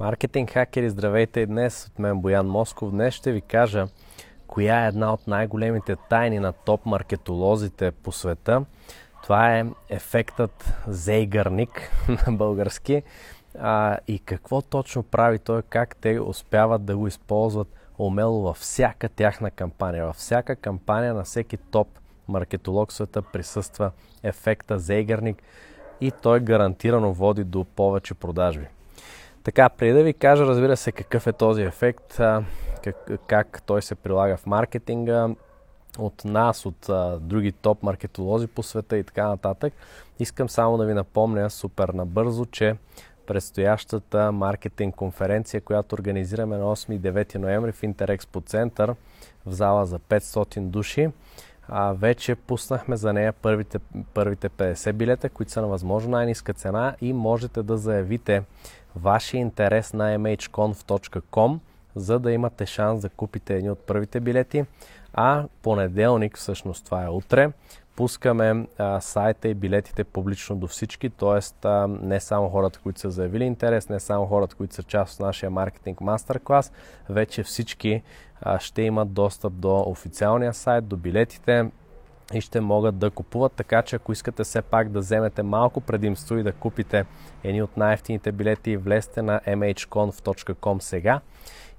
Маркетинг хакери, здравейте днес от мен Боян Москов. Днес ще ви кажа коя е една от най-големите тайни на топ маркетолозите по света. Това е ефектът Зейгърник на български а, и какво точно прави той, как те успяват да го използват умело във всяка тяхна кампания. Във всяка кампания на всеки топ маркетолог света присъства ефекта Зейгърник и той гарантирано води до повече продажби. Така, преди да ви кажа, разбира се, какъв е този ефект, как, как той се прилага в маркетинга, от нас, от а, други топ маркетолози по света и така нататък, искам само да ви напомня супер набързо, че предстоящата маркетинг конференция, която организираме на 8 и 9 ноември в Интерекспо център в зала за 500 души, а, вече пуснахме за нея първите, първите 50 билета, които са на възможно най-низка цена и можете да заявите вашия интерес на mhconf.com, за да имате шанс да купите едни от първите билети. А понеделник, всъщност това е утре, пускаме а, сайта и билетите публично до всички, т.е. не само хората, които са заявили интерес, не само хората, които са част от нашия маркетинг мастер-клас, вече всички а, ще имат достъп до официалния сайт, до билетите, и ще могат да купуват, така че ако искате все пак да вземете малко предимство и да купите едни от най-ефтините билети, влезте на mhconf.com сега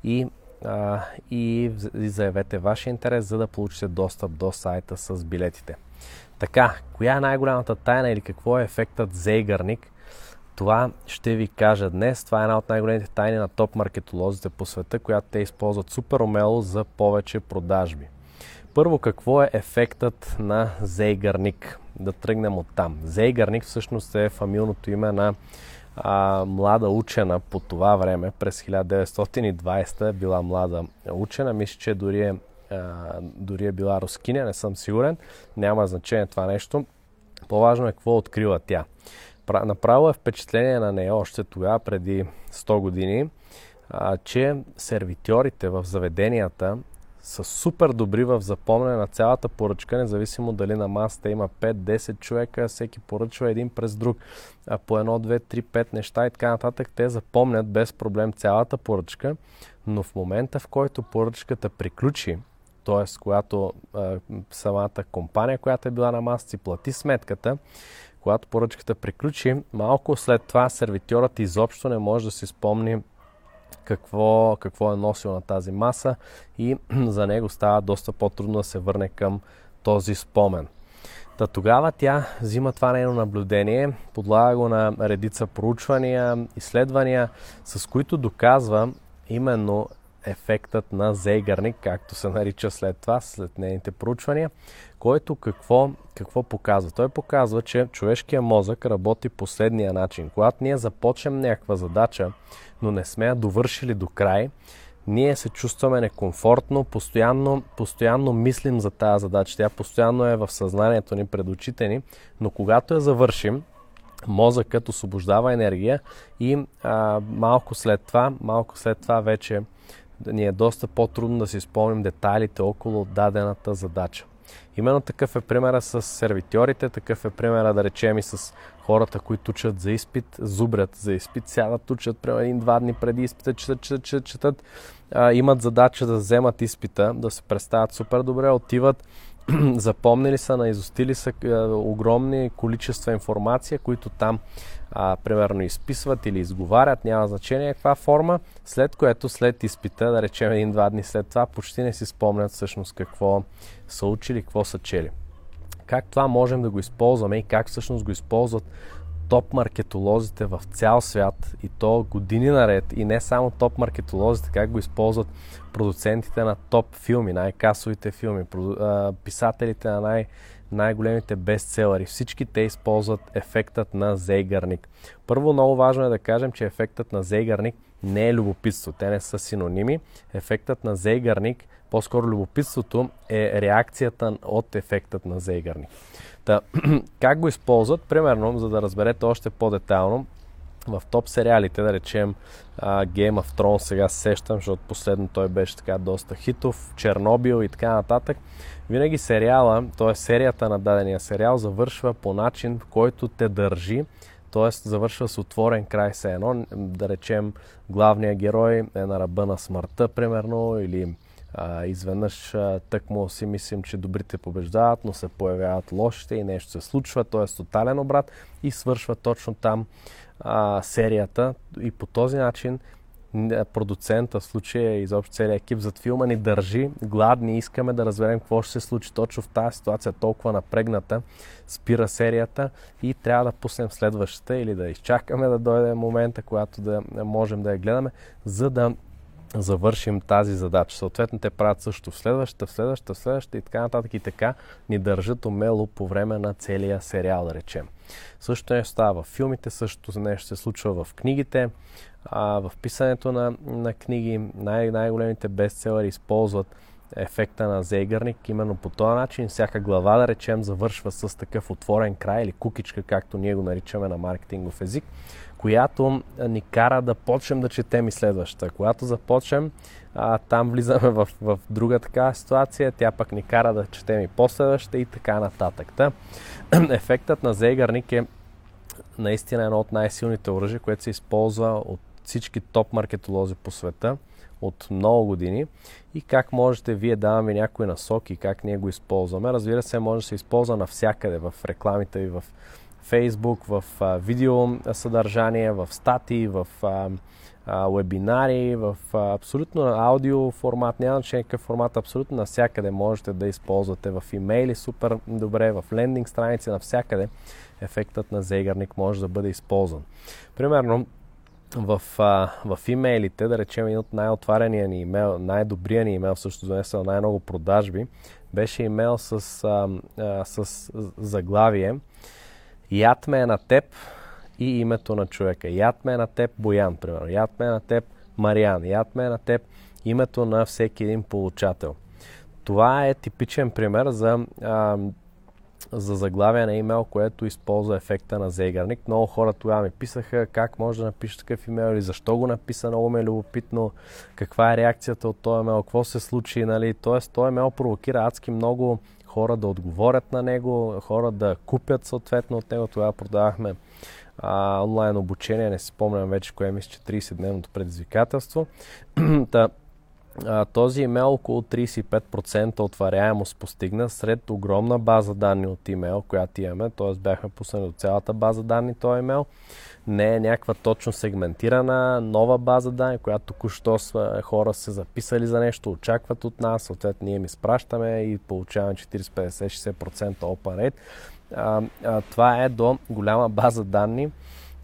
и, а, и, заявете вашия интерес, за да получите достъп до сайта с билетите. Така, коя е най-голямата тайна или какво е ефектът Зейгърник? Това ще ви кажа днес. Това е една от най-големите тайни на топ маркетолозите по света, която те използват супер умело за повече продажби. Първо, какво е ефектът на Зейгърник? Да тръгнем от там. Зейгърник всъщност е фамилното име на а, млада учена по това време. През 1920 е била млада учена. Мисля, че дори е, а, дори е била рускиня, не съм сигурен. Няма значение това нещо. По-важно е какво открила тя. Направо е впечатление на нея още тогава, преди 100 години, а, че сервитьорите в заведенията са супер добри в запомняне на цялата поръчка, независимо дали на масата има 5-10 човека, всеки поръчва един през друг, а по едно, две, три, пет неща и така нататък. Те запомнят без проблем цялата поръчка, но в момента в който поръчката приключи, т.е. когато а, самата компания, която е била на масата си плати сметката, когато поръчката приключи, малко след това сервитьорът изобщо не може да си спомни какво, какво е носил на тази маса и за него става доста по-трудно да се върне към този спомен. Та тогава тя взима това нейно наблюдение, подлага го на редица проучвания, изследвания, с които доказва именно ефектът на Зейгърник, както се нарича след това, след нейните проучвания, който какво, какво показва? Той показва, че човешкият мозък работи последния начин. Когато ние започнем някаква задача, но не сме я довършили до край, ние се чувстваме некомфортно, постоянно, постоянно мислим за тази задача. Тя постоянно е в съзнанието ни, пред очите ни, но когато я завършим, мозъкът освобождава енергия и а, малко след това, малко след това вече ни е доста по-трудно да си спомним детайлите около дадената задача. Именно такъв е примера с сервитьорите, такъв е примера да речем и с хората, които учат за изпит, зубрят за изпит, сядат, учат примерно един-два дни преди изпита, четат, четат, четат, четат а, имат задача да вземат изпита, да се представят супер добре, отиват, запомнили са, наизостили са а, огромни количества информация, които там а, примерно изписват или изговарят, няма значение каква форма, след което след изпита, да речем един-два дни след това, почти не си спомнят всъщност какво са учили, какво са чели. Как това можем да го използваме и как всъщност го използват топ маркетолозите в цял свят и то години наред и не само топ маркетолозите, как го използват продуцентите на топ филми, най-касовите филми, писателите на най- най-големите бестселери. Всички те използват ефектът на Зейгърник. Първо, много важно е да кажем, че ефектът на Зейгърник не е любопитство. Те не са синоними. Ефектът на Зейгърник, по-скоро любопитството е реакцията от ефектът на Зейгърник. Та, как го използват? Примерно, за да разберете още по-детайлно, в топ сериалите, да речем Game of Thrones, сега се сещам, защото последно той беше така доста хитов, Чернобил и така нататък. Винаги сериала, т.е. серията на дадения сериал завършва по начин, в който те държи Тоест, завършва с отворен край се едно. Да речем, главният герой е на ръба на смъртта, примерно, или а, изведнъж а, тък му си мислим, че добрите побеждават, но се появяват лошите и нещо се случва, т.е. тотален обрат и свършва точно там а, серията и по този начин продуцента, в случая изобщо целият екип зад филма ни държи гладни, искаме да разберем какво ще се случи точно в тази ситуация, толкова напрегната, спира серията и трябва да пуснем следващата или да изчакаме да дойде момента, когато да можем да я гледаме, за да завършим тази задача. Съответно, те правят също в следващата, в следващата, в следващата и така нататък и така ни държат умело по време на целия сериал, да речем. Също нещо става в филмите, също нещо се случва в книгите. А, в писането на, на книги най- най-големите бестселери използват ефекта на Зейгърник. Именно по този начин всяка глава, да речем, завършва с такъв отворен край или кукичка, както ние го наричаме на маркетингов език, която ни кара да почнем да четем и следващата. Когато започнем, а, там влизаме в, в друга такава ситуация, тя пък ни кара да четем и последващата и така нататък. Та, ефектът на Зейгърник е наистина едно от най-силните оръжия, което се използва от всички топ маркетолози по света от много години и как можете вие даваме някои насоки, как ние го използваме. Разбира се, може да се използва навсякъде, в рекламите и в Facebook, в а, видео съдържание, в статии, в вебинари, в абсолютно аудио формат, няма значение какъв формат, абсолютно навсякъде можете да използвате в имейли супер добре, в лендинг страници, навсякъде ефектът на Зейгарник може да бъде използван. Примерно, в, в имейлите, да речем един от най-отварения ни имейл, най-добрия ни имейл, също донесъл най-много продажби, беше имейл с, а, с заглавие Яд ме е на теб и името на човека. Яд ме е на теб Боян, примерно. Яд ме е на теб Мариан. Яд ме е на теб името на всеки един получател. Това е типичен пример за а, за заглавие на имейл, което използва ефекта на Зейгарник. Много хора тогава ми писаха как може да напиша такъв имейл или защо го написа, много ме е любопитно, каква е реакцията от този имейл, какво се случи, нали. Тоест, този имейл провокира адски много хора да отговорят на него, хора да купят съответно от него. Тогава продавахме а, онлайн обучение, не си спомням вече кое мисля, че 30-дневното предизвикателство. Та, а, този имейл около 35% отваряемост постигна сред огромна база данни от имейл, която имаме, т.е. бяхме пуснали от цялата база данни този имейл. Не е някаква точно сегментирана нова база данни, която току-що хора се записали за нещо, очакват от нас, съответно ние им изпращаме и получаваме 40-50-60% open rate. А, а, това е до голяма база данни,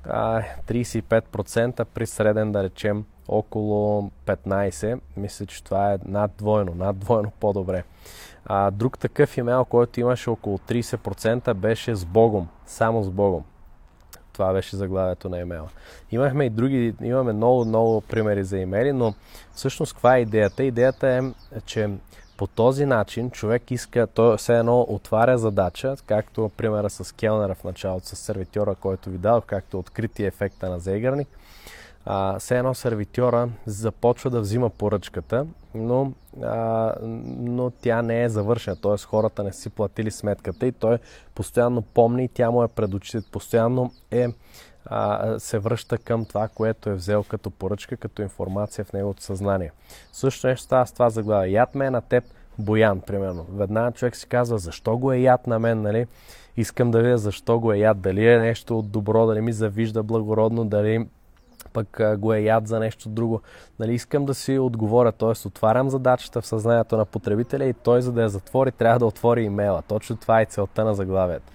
а, 35% при среден да речем около 15. Мисля, че това е над двойно, над двойно по-добре. А, друг такъв имейл, който имаше около 30% беше с Богом, само с Богом. Това беше заглавието на имейла. Имахме и други, имаме много, много примери за имейли, но всъщност каква е идеята? Идеята е, че по този начин човек иска, той все едно отваря задача, както примера с Келнера в началото, с сервитьора, който ви дадох, както открити ефекта на Зейгърник а, все едно сервитьора започва да взима поръчката, но, а, но тя не е завършена, т.е. хората не си платили сметката и той постоянно помни и тя му е пред очите, постоянно е, а, се връща към това, което е взел като поръчка, като информация в неговото съзнание. Също нещо става с това заглавие. Яд ме е на теб, Боян, примерно. Веднага човек си казва, защо го е яд на мен, нали? Искам да видя защо го е яд, дали е нещо добро, дали ми завижда благородно, дали пък го е яд за нещо друго. Нали, искам да си отговоря, т.е. отварям задачата в съзнанието на потребителя и той за да я затвори трябва да отвори имейла. Точно това е целта на заглавието.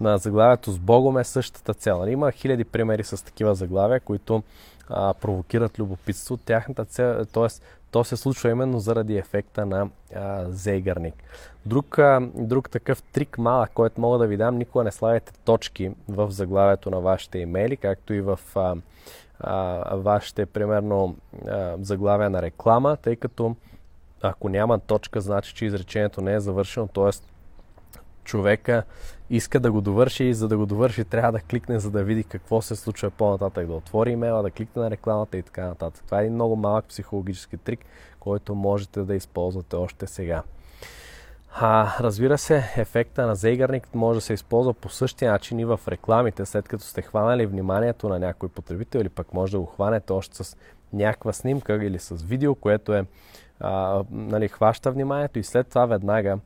На заглавието с Богом е същата цел. Нали, има хиляди примери с такива заглавия, които а, провокират любопитство. Тяхната цел, т.е. то се случва именно заради ефекта на а, Зейгърник. Друг, друг такъв трик малък, който мога да ви дам, никога не слагайте точки в заглавието на вашите имейли, както и в а, а, вашите, примерно, а, заглавия на реклама, тъй като ако няма точка, значи, че изречението не е завършено, т.е. човека иска да го довърши и за да го довърши трябва да кликне, за да види какво се случва по-нататък, да отвори имейла, да кликне на рекламата и така нататък. Това е един много малък психологически трик, който можете да използвате още сега. А, разбира се, ефекта на Zeigarnik може да се използва по същия начин и в рекламите, след като сте хванали вниманието на някой потребител или пък може да го хванете още с някаква снимка или с видео, което е а, нали, хваща вниманието и след това веднага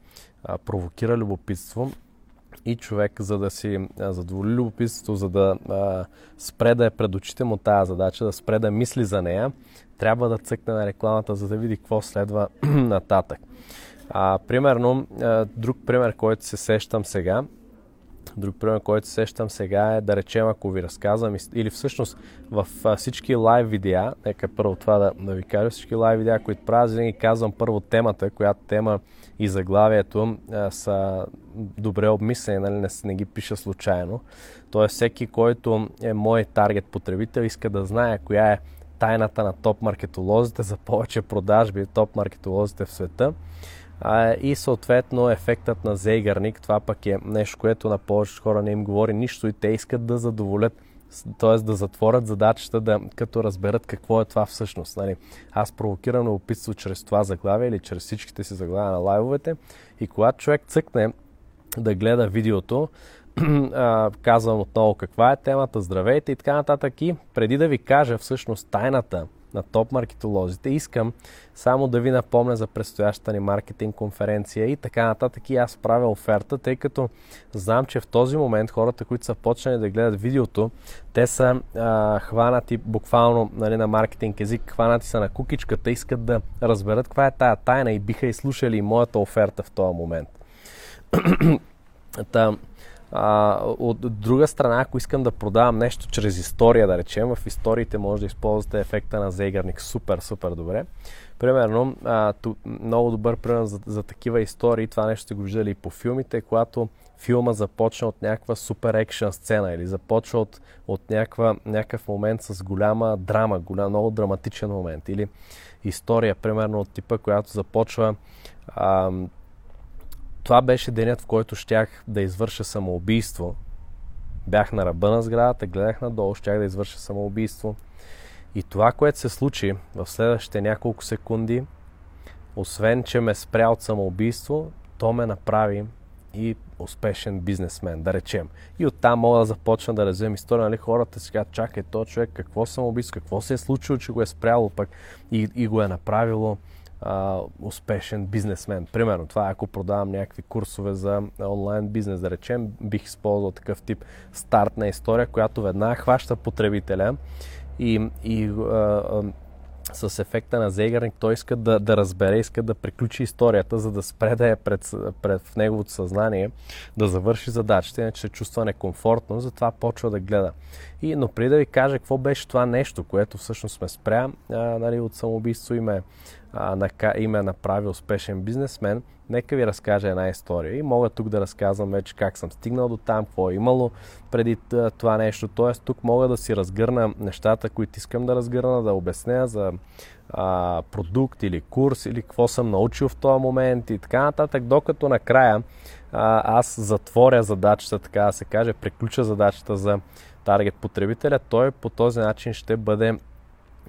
а, провокира любопитство и човек, за да си задоволи любопитството, за да а, спре да е пред очите му тази задача, да спре да мисли за нея, трябва да цъкне на рекламата, за да види какво следва нататък. А, примерно, а, друг пример, който се сещам сега, Друг пример, който се сещам сега е да речем, ако ви разказвам, или всъщност в всички лайв видеа, нека първо това да, да ви кажа, всички лайв видеа, които правя, винаги казвам първо темата, която тема и заглавието а, са добре обмислени, нали, не, не ги пиша случайно. Тоест всеки, който е мой таргет потребител, иска да знае коя е тайната на топ маркетолозите за повече продажби, топ маркетолозите в света. А, и съответно ефектът на Зейгарник, това пък е нещо, което на повечето хора не им говори нищо и те искат да задоволят т.е. да затворят задачата, да, като разберат какво е това всъщност. Нали. Аз провокирам любопитство чрез това заглавие или чрез всичките си заглавия на лайвовете и когато човек цъкне да гледа видеото, казвам отново каква е темата, здравейте и така нататък. И преди да ви кажа всъщност тайната на топ маркетолозите, искам само да ви напомня за предстоящата ни маркетинг конференция и така нататък. И аз правя оферта, тъй като знам, че в този момент хората, които са почнали да гледат видеото, те са а, хванати буквално нали, на маркетинг език, хванати са на кукичката, искат да разберат каква е тая тайна и биха изслушали моята оферта в този момент. Та, а, от друга страна, ако искам да продавам нещо чрез история, да речем, в историите може да използвате ефекта на Zeigarnik супер, супер добре. Примерно, а, ту, много добър пример за, за такива истории, това нещо сте го виждали и по филмите, когато филма започна от някаква супер екшен сцена или започва от, от някаква, някакъв момент с голяма драма, голям, много драматичен момент или история, примерно от типа, която започва а, това беше денят, в който щях да извърша самоубийство. Бях на ръба на сградата, гледах надолу, щях да извърша самоубийство. И това, което се случи в следващите няколко секунди, освен, че ме спря от самоубийство, то ме направи и успешен бизнесмен, да речем. И оттам мога да започна да развивам история, нали, хората сега чакай, то човек, какво самоубийство, какво се е случило, че го е спряло пък и, и го е направило успешен бизнесмен. Примерно, това ако продавам някакви курсове за онлайн бизнес, да речем, бих използвал такъв тип стартна история, която веднага хваща потребителя и, и а, а, с ефекта на Зейгарник, той иска да, да разбере, иска да приключи историята, за да спре да е пред, пред в неговото съзнание, да завърши задачата, иначе се чувства некомфортно, затова почва да гледа. И, но преди да ви кажа какво беше това нещо, което всъщност ме спря а, нали, от самоубийство и ме а, им е направи успешен бизнесмен, нека ви разкажа една история. И мога тук да разказвам вече как съм стигнал до там, какво е имало преди това нещо. Тоест тук мога да си разгърна нещата, които искам да разгърна, да обясня за а, продукт или курс или какво съм научил в този момент и така нататък, докато накрая а, аз затворя задачата, така да се каже, приключа задачата за таргет потребителя, той по този начин ще бъде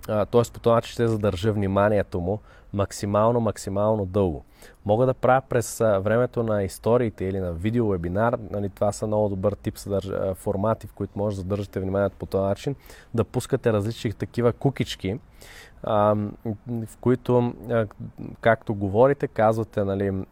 т.е. по този начин ще задържа вниманието му максимално, максимално дълго. Мога да правя през времето на историите или на видео вебинар, нали, това са много добър тип съдърж... формати, в които може да задържате вниманието по този начин, да пускате различни такива кукички, в които, както говорите, казвате, нали,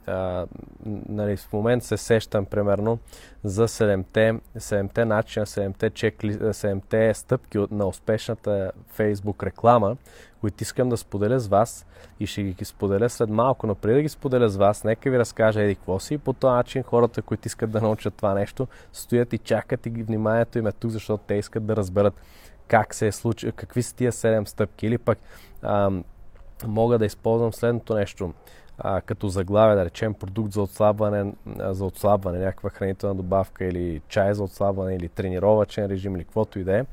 нали, в момент се сещам примерно за 7-те, 7-те начина, 7-те, чекли, 7-те стъпки на успешната Facebook реклама, които искам да споделя с вас и ще ги споделя след малко, но преди да ги споделя с вас, нека ви разкажа еди какво си по този начин хората, които искат да научат това нещо, стоят и чакат и вниманието им е тук, защото те искат да разберат как се е случило, какви са тия 7 стъпки или пък а, мога да използвам следното нещо а, като заглавие, да речем продукт за отслабване, за отслабване, някаква хранителна добавка или чай за отслабване или тренировачен режим или каквото и да е.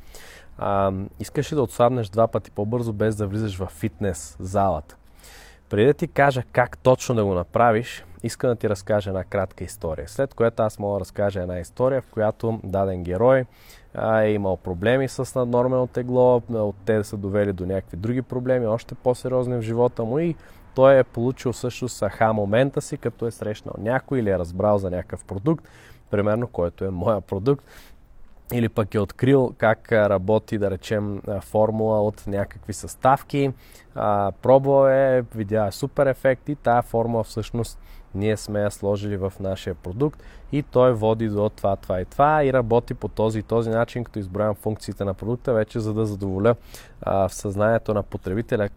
А, искаш ли да отслабнеш два пъти по-бързо, без да влизаш в фитнес залата? Преди да ти кажа как точно да го направиш, искам да ти разкажа една кратка история. След което аз мога да разкажа една история, в която даден герой е имал проблеми с наднормено тегло, от те са довели до някакви други проблеми, още по-сериозни в живота му и той е получил също аха момента си, като е срещнал някой или е разбрал за някакъв продукт, примерно, който е моя продукт, или пък е открил как работи, да речем, формула от някакви съставки, пробвал е, видя супер ефект и тая формула всъщност ние сме я сложили в нашия продукт и той води до това, това и това и работи по този и този начин, като изброявам функциите на продукта, вече за да задоволя а, в съзнанието на потребителя,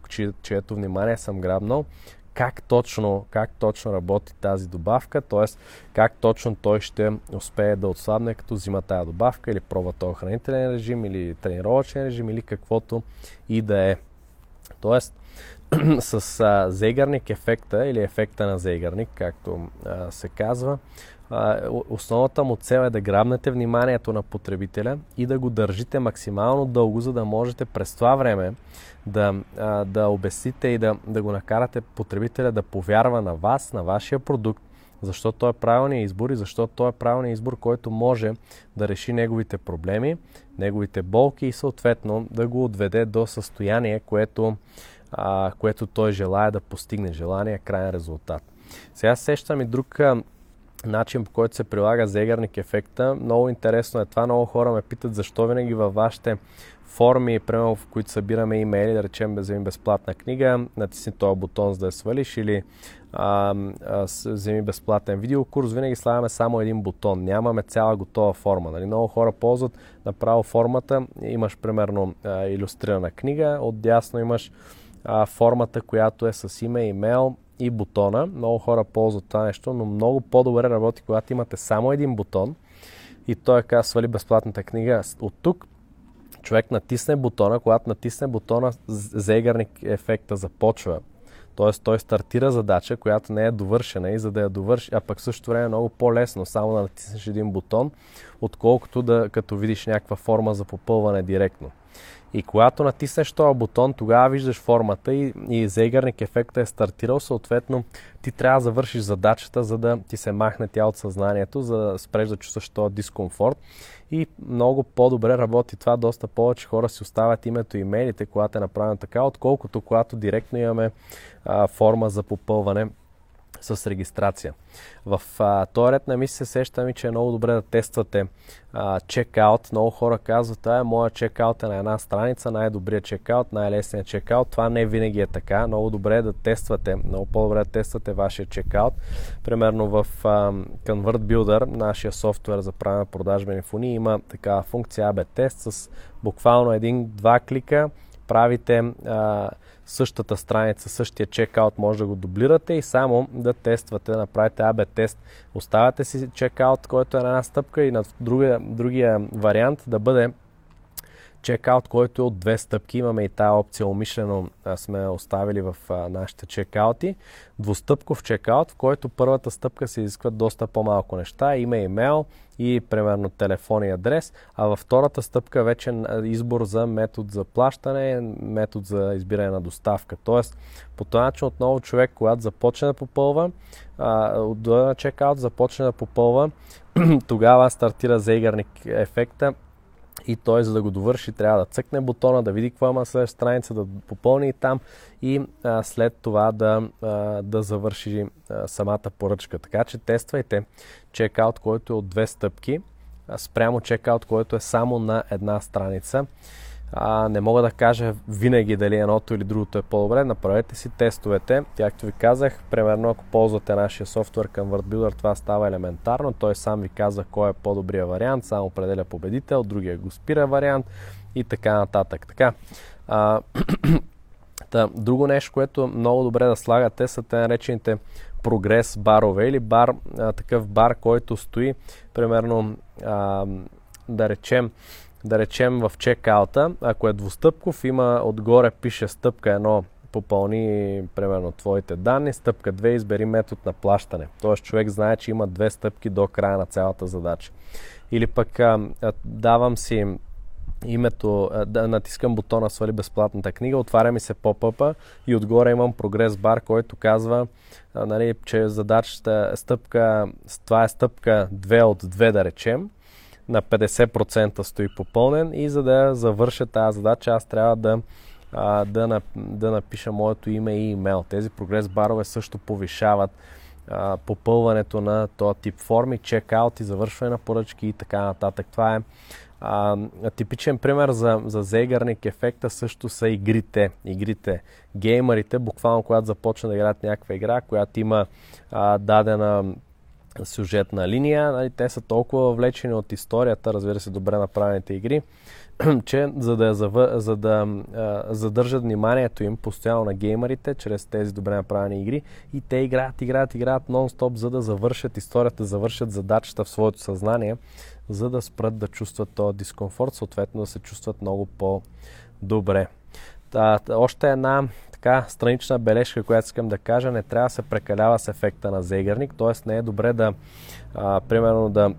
чието внимание съм грабнал, как точно, как точно работи тази добавка, т.е. как точно той ще успее да отслабне, като взима тази добавка или пробва този хранителен режим или тренировъчен режим или каквото и да е. Тоест, с а, зейгарник ефекта или ефекта на зейгарник, както а, се казва, основната му цел е да грабнете вниманието на потребителя и да го държите максимално дълго, за да можете през това време да, да обясните и да, да го накарате потребителя да повярва на вас, на вашия продукт, защото той е правилният избор и защото той е правилният избор, който може да реши неговите проблеми, неговите болки и съответно да го отведе до състояние, което а, което той желая да постигне, желания крайен резултат. Сега сещам и друг начин, по който се прилага зегарник ефекта. Много интересно е това. Много хора ме питат защо винаги във вашите форми, примерно в които събираме имейли, да речем вземи безплатна книга, натисни този бутон за да я свалиш или а, а, вземи безплатен видеокурс, винаги слагаме само един бутон. Нямаме цяла готова форма. Нали? Много хора ползват направо формата. Имаш примерно а, иллюстрирана книга, отдясно имаш а, формата, която е с име, имейл и бутона. Много хора ползват това нещо, но много по-добре работи, когато имате само един бутон и той е казва свали безплатната книга. От тук човек натисне бутона, когато натисне бутона, зейгарник ефекта започва. Тоест той стартира задача, която не е довършена и за да я довърши, а пък също време е много по-лесно само да натиснеш един бутон, отколкото да като видиш някаква форма за попълване директно. И когато натиснеш този бутон, тогава виждаш формата и, и зейгарник ефекта е стартирал, съответно ти трябва да завършиш задачата, за да ти се махне тя от съзнанието, за да спреш да чувстваш този дискомфорт. И много по-добре работи това, доста повече хора си оставят името и имейлите, когато е направено така, отколкото когато директно имаме а, форма за попълване с регистрация. В а, този ред на мисли се сеща ми, че е много добре да тествате чекаут. Много хора казват, а моя чекаут е на една страница, най-добрият чекаут, най-лесният чекаут. Това не винаги е така. Много добре е да тествате, много по-добре да тествате вашия чекаут. Примерно в а, Convert Builder, нашия софтуер за правене продажбени фуни, има такава функция AB тест с буквално един-два клика правите а, същата страница, същия чекаут, може да го дублирате и само да тествате, да направите AB тест. Оставяте си чекаут, който е на една стъпка и на другия, другия вариант да бъде чекаут, който е от две стъпки. Имаме и тази опция умишлено сме оставили в нашите чекаути. Двустъпков чекаут, в който първата стъпка се изискват доста по-малко неща. Има имейл и примерно телефон и адрес, а във втората стъпка вече избор за метод за плащане, метод за избиране на доставка. Тоест, по този начин отново човек, когато започне да попълва, от на чекаут започне да попълва, тогава стартира зейгарник ефекта и той, за да го довърши, трябва да цъкне бутона, да види какво има след страница, да попълни там и а, след това да, а, да завърши а, самата поръчка. Така че тествайте чекаут, който е от две стъпки, спрямо чекаут, който е само на една страница. А, не мога да кажа винаги дали едното или другото е по-добре. Направете си тестовете. Както ви казах, примерно ако ползвате нашия софтуер към WordBuilder, това става елементарно. Той сам ви казва кой е по-добрия вариант, сам определя победител, другия го спира вариант и така нататък. Така, а, Та, друго нещо, което много добре да слагате са те наречените прогрес барове или бар, а, такъв бар, който стои примерно а, да речем да речем в чекаута, ако е двустъпков, има отгоре пише стъпка 1 попълни примерно твоите данни, стъпка 2 избери метод на плащане. Тоест човек знае, че има две стъпки до края на цялата задача. Или пък а, давам си името, да натискам бутона свали безплатната книга, отваря ми се поп-ъпа и отгоре имам прогрес бар, който казва, нали, че задачата стъпка, това е стъпка 2 от 2 да речем на 50% стои попълнен и за да завърша тази задача аз трябва да а, да, да напиша моето име и имейл. Тези прогрес барове също повишават а, попълването на този тип форми, чекаут и завършване на поръчки и така нататък. Това е а, типичен пример за, за зейгърник ефекта също са игрите. Игрите. Геймерите, буквално когато започнат да играят някаква игра, която има а, дадена сюжетна линия, нали, те са толкова влечени от историята, разбира се, добре направените игри, че за да, за да а, задържат вниманието им постоянно на геймерите, чрез тези добре направени игри, и те играят, играят, играят нон-стоп, за да завършат историята, завършат задачата в своето съзнание, за да спрат да чувстват този дискомфорт, съответно да се чувстват много по-добре. Та, още една така странична бележка, която искам да кажа, не трябва да се прекалява с ефекта на зейгърник, т.е. не е добре да, а, примерно, да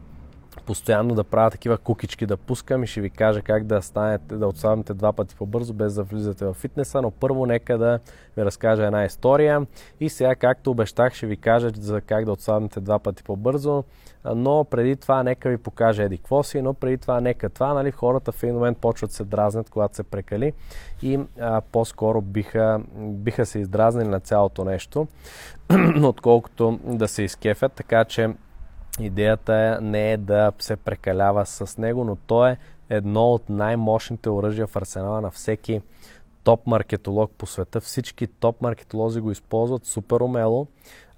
постоянно да правя такива кукички да пускам и ще ви кажа как да станете, да отслабнете два пъти по-бързо, без да влизате в фитнеса, но първо нека да ви разкажа една история и сега, както обещах, ще ви кажа за как да отслабнете два пъти по-бързо, но преди това нека ви покажа еди какво си, но преди това нека това, нали, хората в един момент почват се дразнят, когато се прекали и а, по-скоро биха, биха се издразнили на цялото нещо, отколкото да се изкефят, така че Идеята не е да се прекалява с него, но то е едно от най-мощните оръжия в арсенала на всеки топ маркетолог по света. Всички топ маркетолози го използват супер умело.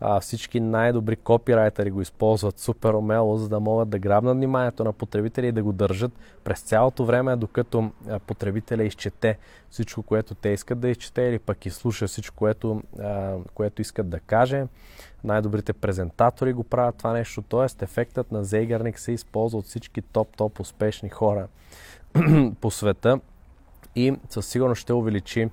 А, всички най-добри копирайтери го използват супер умело, за да могат да грабнат вниманието на потребители и да го държат през цялото време, докато потребителя изчете всичко, което те искат да изчете или пък изслуша всичко, което, а, което искат да каже. Най-добрите презентатори го правят това нещо, т.е. ефектът на Зейгарник се използва от всички топ-топ успешни хора по света и със сигурност ще увеличи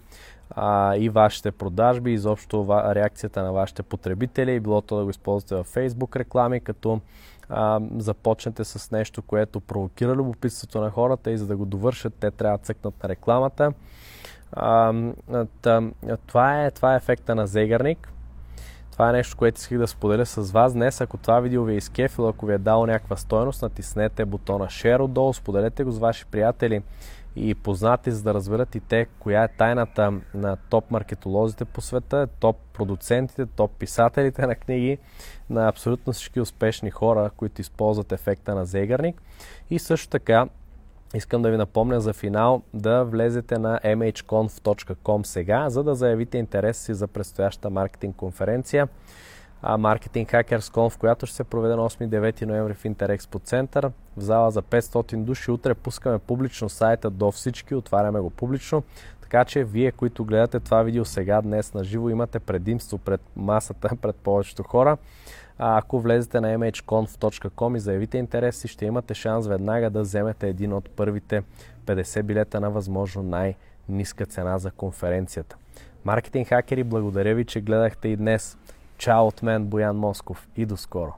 а, и вашите продажби, изобщо реакцията на вашите потребители било то да го използвате във Facebook реклами, като а, започнете с нещо, което провокира любопитството на хората и за да го довършат, те трябва да цъкнат на рекламата. А, тъ, това, е, това е ефекта на Зегарник. Това е нещо, което исках да споделя с вас днес. Ако това видео ви е изкефило, ако ви е дало някаква стойност, натиснете бутона Share отдолу, споделете го с ваши приятели и познати, за да разберат и те коя е тайната на топ маркетолозите по света, топ продуцентите, топ писателите на книги, на абсолютно всички успешни хора, които използват ефекта на Зейгарник. И също така Искам да ви напомня за финал да влезете на mhconf.com сега, за да заявите интерес си за предстоящата маркетинг конференция Marketing Hackers Conf, която ще се проведе на 8-9 ноември в Интерекспо център в зала за 500 души. Утре пускаме публично сайта до всички, отваряме го публично, така че вие, които гледате това видео сега, днес на живо, имате предимство пред масата, пред повечето хора. А ако влезете на mhconf.com и заявите интерес ще имате шанс веднага да вземете един от първите 50 билета на възможно най-ниска цена за конференцията. Маркетинг хакери, благодаря ви, че гледахте и днес. Чао от мен, Боян Москов и до скоро!